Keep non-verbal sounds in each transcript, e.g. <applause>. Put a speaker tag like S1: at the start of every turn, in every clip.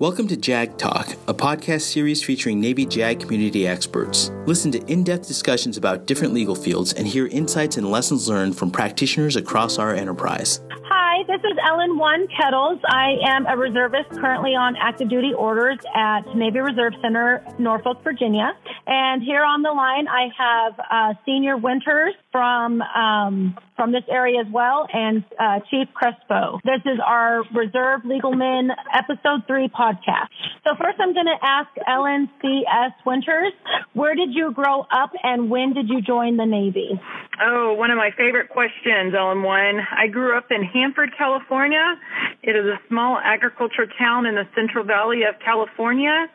S1: Welcome to JAG Talk, a podcast series featuring Navy JAG community experts. Listen to in depth discussions about different legal fields and hear insights and lessons learned from practitioners across our enterprise.
S2: Hi, this is LN1 Kettles. I am a reservist currently on active duty orders at Navy Reserve Center, Norfolk, Virginia. And here on the line, I have uh, Senior Winters from um, from this area as well, and uh, Chief Crespo. This is our Reserve Legal Men Episode Three podcast. So first, I'm going to ask Ellen C. S. Winters, where did you grow up, and when did you join the Navy?
S3: Oh, one of my favorite questions, Ellen. One. I grew up in Hanford, California. It is a small agriculture town in the Central Valley of California.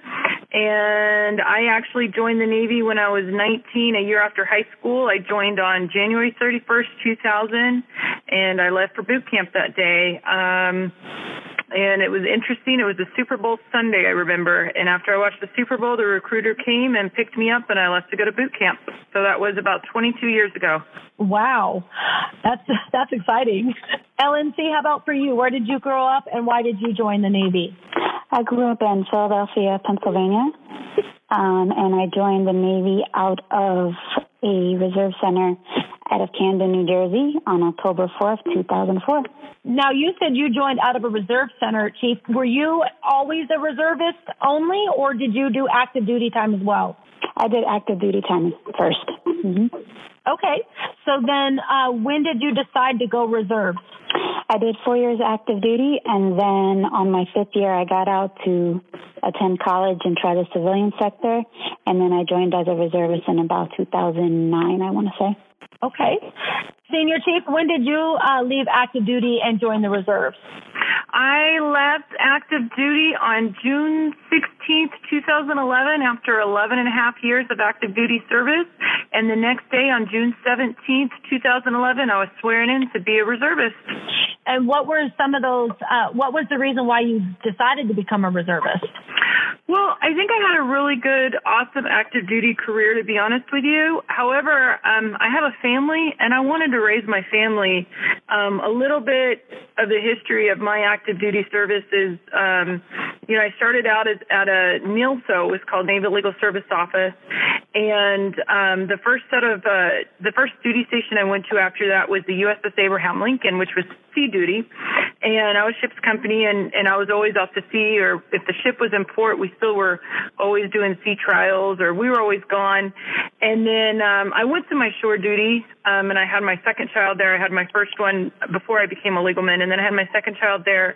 S3: And I actually joined the Navy when I was 19, a year after high school. I joined on January 31st, 2000, and I left for boot camp that day. Um, and it was interesting. It was a Super Bowl Sunday, I remember. And after I watched the Super Bowl, the recruiter came and picked me up, and I left to go to boot camp. So that was about 22 years ago.
S2: Wow, that's that's exciting. Ellen C, how about for you? Where did you grow up, and why did you join the Navy?
S4: I grew up in Philadelphia, Pennsylvania, um, and I joined the Navy out of a reserve center out of Camden, New Jersey on October 4th, 2004.
S2: Now, you said you joined out of a reserve center, Chief. Were you always a reservist only, or did you do active duty time as well?
S4: I did active duty time 1st mm-hmm.
S2: Okay. So then, uh, when did you decide to go reserve?
S4: I did four years active duty, and then on my fifth year, I got out to attend college and try the civilian sector, and then I joined as a reservist in about 2009, I want to say.
S2: Okay. Senior Chief, when did you uh, leave active duty and join the reserves?
S3: I left active duty on June 16th, 2011, after 11 and a half years of active duty service. And the next day, on June 17th, 2011, I was swearing in to be a reservist.
S2: And what were some of those, uh, what was the reason why you decided to become a reservist?
S3: Well, I think I had a really good, awesome active duty career, to be honest with you. However, um, I have a family, and I wanted to raise my family. Um, a little bit of the history of my active duty service is, um, you know, I started out at a NLSO, it was called Naval Legal Service Office, and um, the first set of uh, the first duty station I went to after that was the USS Abraham Lincoln, which was sea duty, and I was ship's company, and and I was always off to sea, or if the ship was in port, we still were always doing sea trials or we were always gone. And then um, I went to my shore duty um, and I had my second child there. I had my first one before I became a legal man, and then I had my second child there.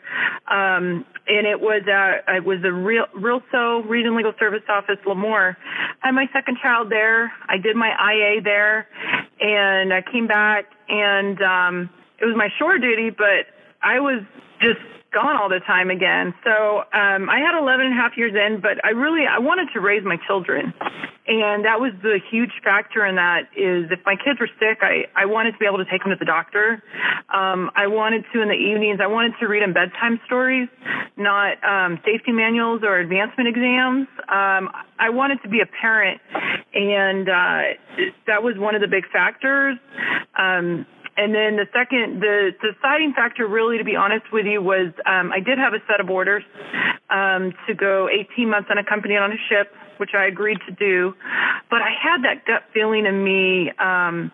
S3: Um, and it was uh, it was a real real so Region Legal Service Office Lemoore. I had my second child there. I did my IA there, and I came back and um, it was my shore duty, but I was just gone all the time again. So um, I had 11 and a half years in, but I really I wanted to raise my children, and that was the huge factor in that. Is if my kids were sick, I I wanted to be able to take them to the doctor. Um, I wanted to in the evenings. I wanted to read them bedtime stories, not um, safety manuals or advancement exams. Um, I wanted to be a parent, and uh, that was one of the big factors. Um, and then the second, the deciding factor, really, to be honest with you, was um, I did have a set of orders um, to go 18 months unaccompanied on a ship, which I agreed to do. But I had that gut feeling in me, um,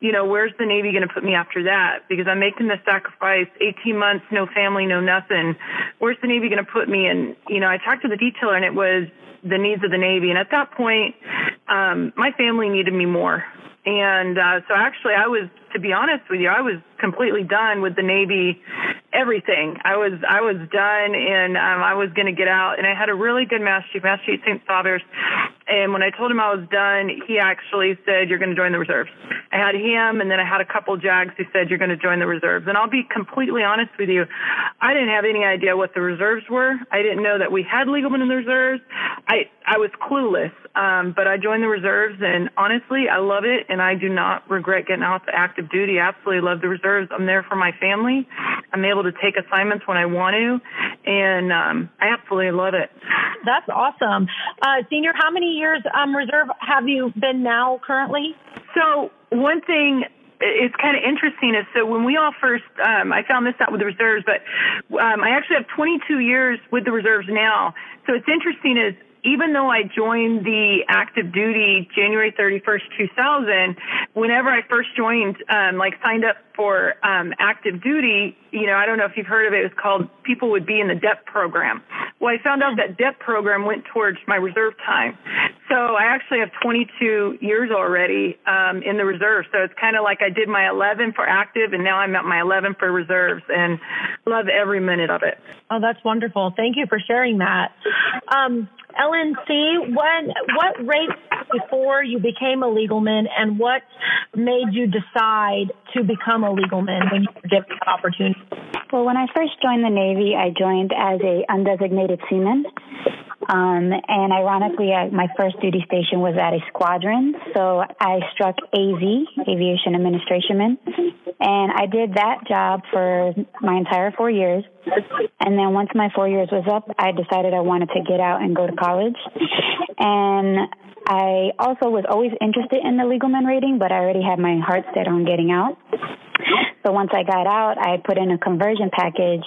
S3: you know, where's the Navy going to put me after that? Because I'm making the sacrifice, 18 months, no family, no nothing. Where's the Navy going to put me? And, you know, I talked to the detailer and it was the needs of the Navy. And at that point, um, my family needed me more. And uh, so actually, I was, to be honest with you, I was completely done with the Navy, everything. I was I was done, and um, I was going to get out. And I had a really good Master Chief, Master Chief St. And when I told him I was done, he actually said, "You're going to join the reserves." I had him, and then I had a couple Jags who said, "You're going to join the reserves." And I'll be completely honest with you, I didn't have any idea what the reserves were. I didn't know that we had legal men in the reserves. I I was clueless, um, but I joined the reserves, and honestly, I love it, and I do not regret getting out the active duty. I absolutely love the reserves. I'm there for my family. I'm able to take assignments when I want to, and um, I absolutely love it.
S2: That's awesome, uh, senior. How many years um, reserve have you been now currently?
S3: So one thing it's kind of interesting is so when we all first um, I found this out with the reserves, but um, I actually have 22 years with the reserves now. So it's interesting is even though I joined the active duty January 31st, 2000, whenever I first joined, um, like signed up for um, active duty, you know, I don't know if you've heard of it. It was called People Would Be in the DEP program. Well, I found out that DEP program went towards my reserve time. So I actually have 22 years already um, in the reserve. So it's kind of like I did my 11 for active, and now I'm at my 11 for reserves, and love every minute of it.
S2: Oh, that's wonderful. Thank you for sharing that. Um, Ellen C., when what rates before you became a legal man, and what made you decide to become a legal man when you were given the opportunity?
S4: Well, when I first joined the Navy, I joined as a undesignated seaman. Um, and ironically, I, my first duty station was at a squadron. So I struck AZ, Aviation Administration Man, and I did that job for my entire four years. And then once my four years was up, I decided I wanted to get out and go to college. And I also was always interested in the legalman rating, but I already had my heart set on getting out. So once I got out, I put in a conversion package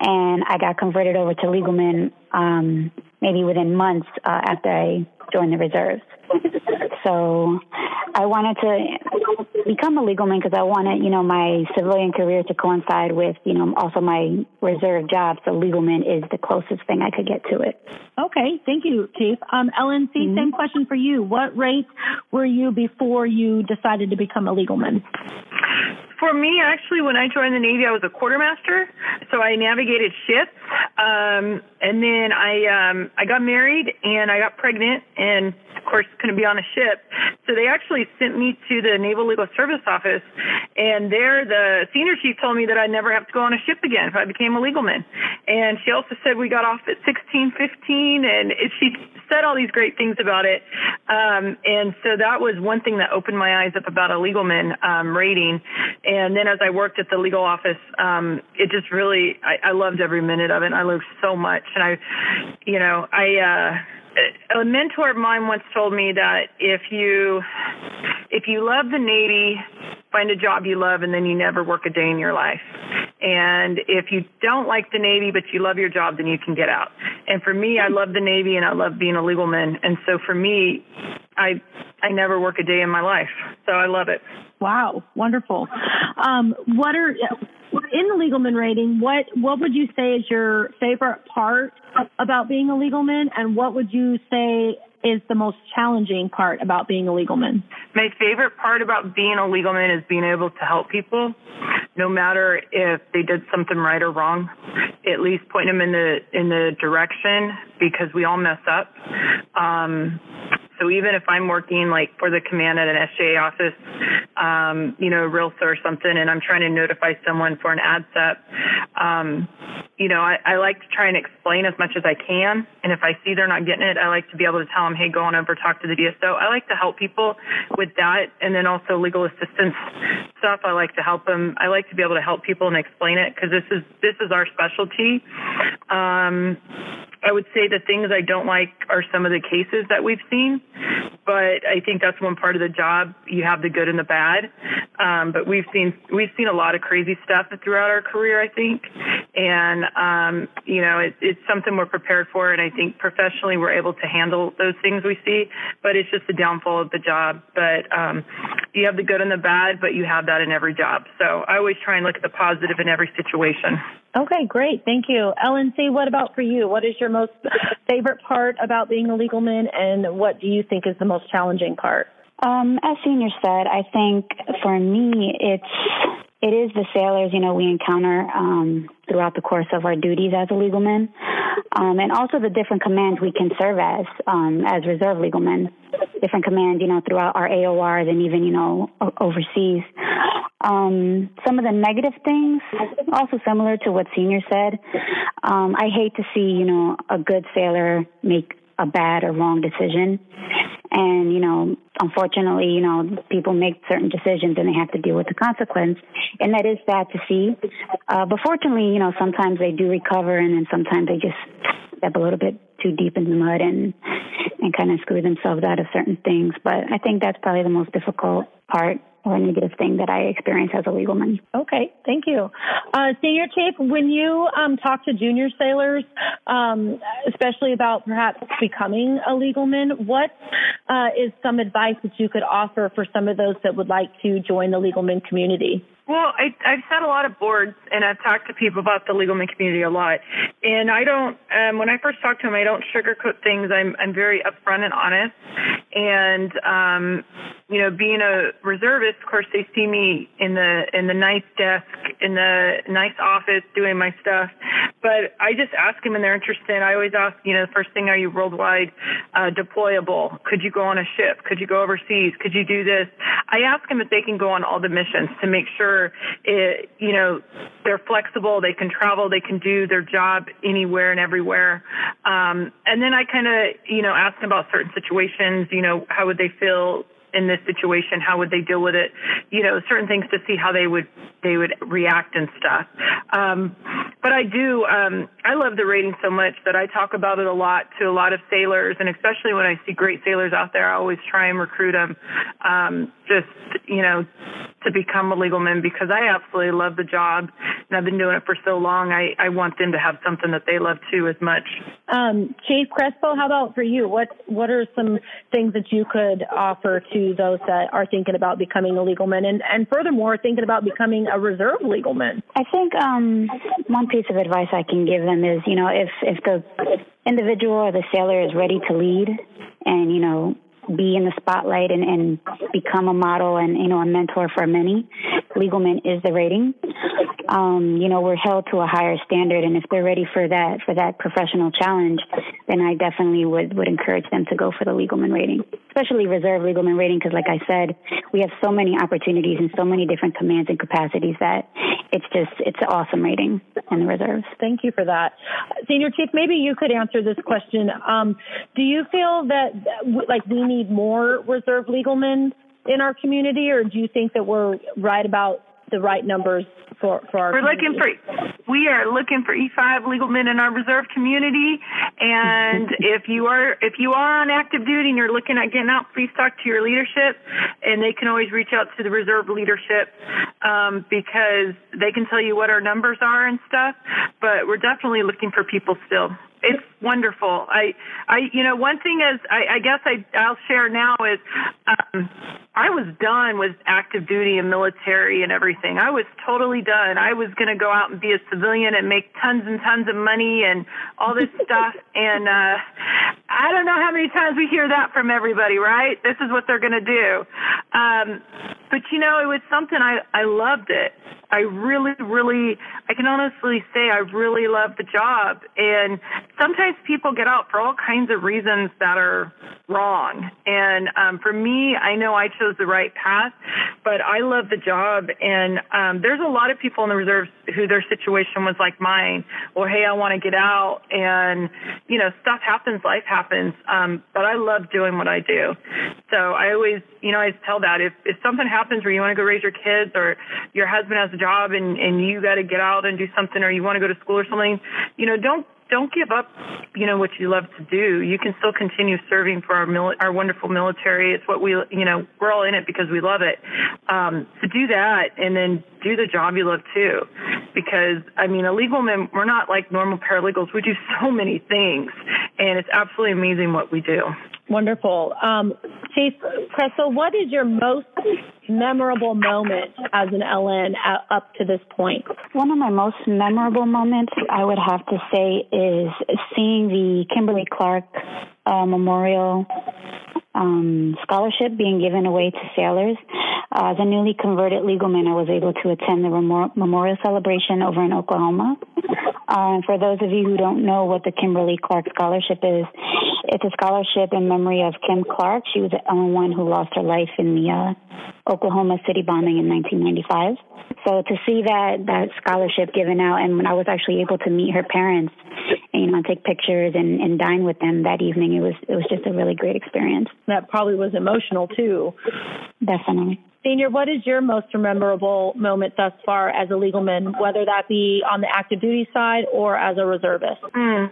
S4: and I got converted over to legalman um, maybe within months uh, after I joined the reserves. So I wanted to become a legalman because I wanted, you know, my civilian career to coincide with, you know, also my reserve job. So legalman is the closest thing I could get to it.
S2: Okay, thank you, Chief. Um, Ellen C., mm-hmm. same question for you. What rate were you before you decided to become a legalman?
S3: For me, actually, when I joined the Navy, I was a quartermaster, so I navigated ships. Um, and then I um, I got married and I got pregnant, and of course couldn't be on a ship. So they actually sent me to the Naval Legal Service Office, and there the senior chief told me that I'd never have to go on a ship again if I became a legalman. And she also said we got off at 16:15, and she said all these great things about it. Um, and so that was one thing that opened my eyes up about a legalman um, rating. And then as I worked at the legal office, um, it just really I, I loved every minute of it. I learned so much, and I, you know, I. Uh, a mentor of mine once told me that if you if you love the Navy, find a job you love and then you never work a day in your life. And if you don't like the Navy but you love your job, then you can get out. And for me, I love the Navy and I love being a legal man. And so for me, I I never work a day in my life. So I love it.
S2: Wow, wonderful. Um, what are in the legalman rating? What what would you say is your favorite part about being a legalman, and what would you say is the most challenging part about being a legalman?
S3: My favorite part about being a legalman is being able to help people, no matter if they did something right or wrong. At least point them in the in the direction because we all mess up. Um, so even if I'm working like for the command at an SJA office, um, you know, RLSO or something, and I'm trying to notify someone for an ADSEP, um, you know, I, I like to try and explain as much as I can. And if I see they're not getting it, I like to be able to tell them, hey, go on over, talk to the DSO. I like to help people with that. And then also legal assistance stuff. I like to help them. I like to be able to help people and explain it because this is, this is our specialty. Um, I would say the things I don't like are some of the cases that we've seen, but I think that's one part of the job. You have the good and the bad, um, but we've seen we've seen a lot of crazy stuff throughout our career. I think, and um, you know, it, it's something we're prepared for, and I think professionally we're able to handle those things we see. But it's just the downfall of the job. But um, you have the good and the bad, but you have that in every job. So I always try and look at the positive in every situation.
S2: Okay, great. Thank you. Ellen C., what about for you? What is your most favorite part about being a legal man, and what do you think is the most challenging part?
S4: Um, as Senior said, I think for me, it's it is the sailors, you know, we encounter um, throughout the course of our duties as a legalman, um, and also the different commands we can serve as um, as reserve legal men. Different commands, you know, throughout our AORs and even, you know, overseas. Um, some of the negative things, also similar to what Senior said. Um, I hate to see, you know, a good sailor make a bad or wrong decision. And, you know, unfortunately, you know, people make certain decisions and they have to deal with the consequence. And that is sad to see. Uh, but fortunately, you know, sometimes they do recover and then sometimes they just step a little bit too deep in the mud and, and kind of screw themselves out of certain things. But I think that's probably the most difficult part or negative thing that I experience as a legalman.
S2: Okay, thank you. Uh, Senior Chief, when you um, talk to junior sailors, um, especially about perhaps becoming a legalman, what uh, is some advice that you could offer for some of those that would like to join the legal legalman community?
S3: Well, I, I've sat a lot of boards and I've talked to people about the legalman community a lot. And I don't, um, when I first talk to them, I don't sugarcoat things. I'm, I'm very upfront and honest. And, um, you know, being a reservist, of course, they see me in the, in the nice desk, in the nice office doing my stuff. But I just ask them and they're interested. I always ask, you know, the first thing, are you worldwide, uh, deployable? Could you go on a ship? Could you go overseas? Could you do this? I ask them if they can go on all the missions to make sure it, you know, they're flexible, they can travel, they can do their job anywhere and everywhere. Um, and then I kind of, you know, ask them about certain situations, you know, how would they feel in this situation? How would they deal with it? You know, certain things to see how they would they would react and stuff. Um, but I do um, I love the rating so much that I talk about it a lot to a lot of sailors, and especially when I see great sailors out there, I always try and recruit them. Um, just you know, to become a legal man because I absolutely love the job and I've been doing it for so long. I, I want them to have something that they love too as much.
S2: Um, Chief Crespo, how about for you? What what are some things that you could offer to those that are thinking about becoming a legalman and, and furthermore thinking about becoming a reserve legal man?
S4: I think um, one piece of advice I can give them is, you know, if if the individual or the sailor is ready to lead and, you know, be in the spotlight and, and become a model and you know a mentor for many. Legalman is the rating. Um, you know, we're held to a higher standard, and if they're ready for that for that professional challenge, then I definitely would would encourage them to go for the legalman rating, especially reserve legalman rating, because like I said, we have so many opportunities and so many different commands and capacities that it's just it's an awesome rating in the reserves.
S2: Thank you for that, Senior Chief. Maybe you could answer this question. Um, do you feel that like we need more reserve legalmen in our community, or do you think that we're right about the right numbers for, for our
S3: We're looking for we are looking for E5 legal men in our reserve community. And <laughs> if you are if you are on active duty and you're looking at getting out please talk to your leadership. And they can always reach out to the reserve leadership um, because they can tell you what our numbers are and stuff. But we're definitely looking for people still. It's wonderful. I, I, you know, one thing is, I, I guess I, I'll share now is, um, I was done with active duty and military and everything. I was totally done. I was going to go out and be a civilian and make tons and tons of money and all this <laughs> stuff. And, uh, I don't know how many times we hear that from everybody, right? This is what they're going to do. Um, but you know, it was something I, I loved it. I really, really, I can honestly say I really loved the job. And sometimes people get out for all kinds of reasons that are wrong. And um, for me, I know I chose the right path, but I love the job. And um, there's a lot of people in the reserves who their situation was like mine. Well, hey, I want to get out, and you know, stuff happens, life happens. Um, but I love doing what I do. So I always, you know, I tell that if if something happens where you want to go raise your kids, or your husband has a job and and you got to get out and do something, or you want to go to school or something, you know, don't don't give up, you know, what you love to do. You can still continue serving for our mili- our wonderful military. It's what we, you know, we're all in it because we love it. Um, to do that and then do the job you love too, because I mean, a legal man, we're not like normal paralegals. We do so many things, and it's absolutely amazing what we do.
S2: Wonderful. Um, Chief what is your most memorable moment as an LN up to this point?
S4: One of my most memorable moments, I would have to say, is seeing the Kimberly Clark uh, Memorial um, scholarship being given away to sailors. Uh, as a newly converted legalman, I was able to attend the memorial celebration over in Oklahoma. Uh, and for those of you who don't know what the Kimberly Clark Scholarship is, it's a scholarship in memory of Kim Clark. She was the only one who lost her life in the uh, Oklahoma City bombing in 1995. So to see that that scholarship given out, and when I was actually able to meet her parents, and, you know, take pictures and, and dine with them that evening, it was it was just a really great experience.
S2: That probably was emotional too.
S4: Definitely.
S2: Senior, what is your most memorable moment thus far as a legalman, whether that be on the active duty side or as a reservist?
S3: Mm.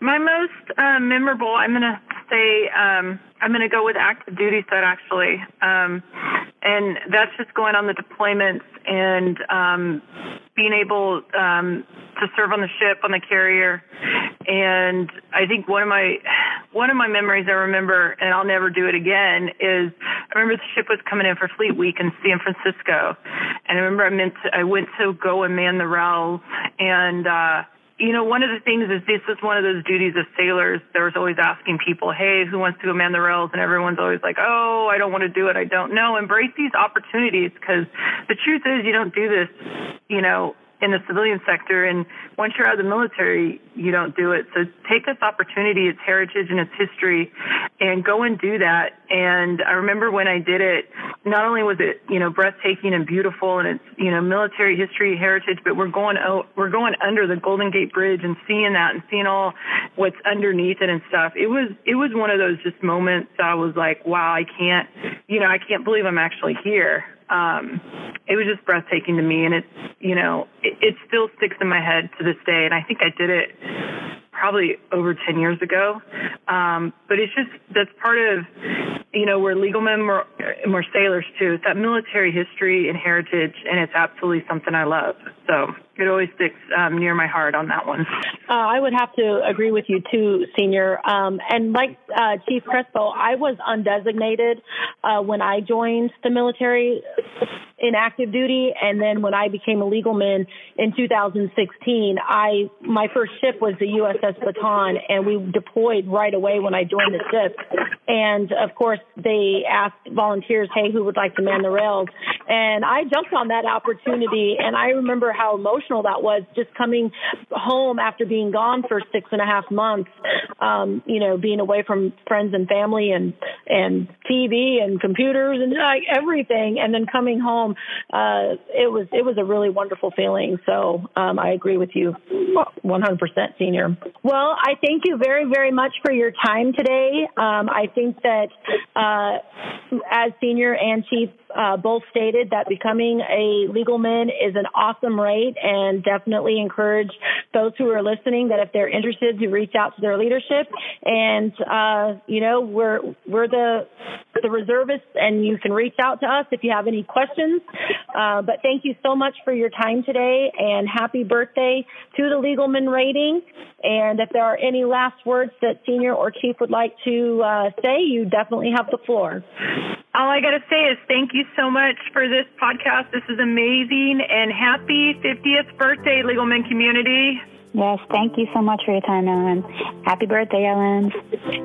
S3: My most uh, memorable, I'm going to say, um, I'm going to go with active duty side actually. Um, and that's just going on the deployments and um, being able um, to serve on the ship on the carrier. And I think one of my one of my memories I remember, and I'll never do it again, is I remember the ship was coming in for Fleet Week in San Francisco, and I remember I meant to, I went to go and man the rails and. uh you know, one of the things is this is one of those duties of sailors. There's always asking people, hey, who wants to man the rails? And everyone's always like, oh, I don't want to do it. I don't know. Embrace these opportunities because the truth is you don't do this, you know, in the civilian sector. And once you're out of the military, you don't do it. So take this opportunity, its heritage and its history, and go and do that. And I remember when I did it, not only was it, you know, breathtaking and beautiful and it's, you know, military history, heritage, but we're going out, we're going under the Golden Gate Bridge and seeing that and seeing all what's underneath it and stuff. It was, it was one of those just moments I was like, wow, I can't, you know, I can't believe I'm actually here um, it was just breathtaking to me, and it, you know, it, it still sticks in my head to this day. And I think I did it probably over 10 years ago. Um, but it's just, that's part of, you know, we're legal men, we're, we're sailors too. It's that military history and heritage, and it's absolutely something I love. So it always sticks um, near my heart on that one.
S2: Uh, I would have to agree with you too, Senior. Um, and like uh, Chief Crespo, I was undesignated uh, when I joined the military in active duty, and then when I became a legal man in 2016, I my first ship was the USS Bataan, and we deployed right away when I joined the ship. And of course, they asked volunteers, "Hey, who would like to man the rails? And I jumped on that opportunity, and I remember how emotional that was, just coming home after being gone for six and a half months. Um, you know, being away from friends and family and and TV and computers and like everything, and then coming home home, uh, it was it was a really wonderful feeling. So um, I agree with you, 100%, senior. Well, I thank you very very much for your time today. Um, I think that uh, as senior and chief uh, both stated that becoming a legal man is an awesome rate and definitely encourage those who are listening that if they're interested to reach out to their leadership. And uh, you know we're we're the the reservists and you can reach out to us if you have any questions. Uh, but thank you so much for your time today and happy birthday to the legal man rating. And if there are any last words that senior or chief would like to uh, say you definitely have the floor
S3: all I got to say is thank you so much for this podcast. This is amazing and happy 50th birthday, Legal Men community.
S4: Yes, thank you so much for your time, Ellen. Happy birthday, Ellen.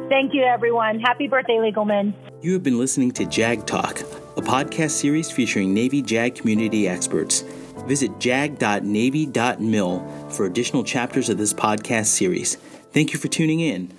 S2: Thank you, everyone. Happy birthday, Legal Men.
S1: You have been listening to JAG Talk, a podcast series featuring Navy JAG community experts. Visit jag.navy.mil for additional chapters of this podcast series. Thank you for tuning in.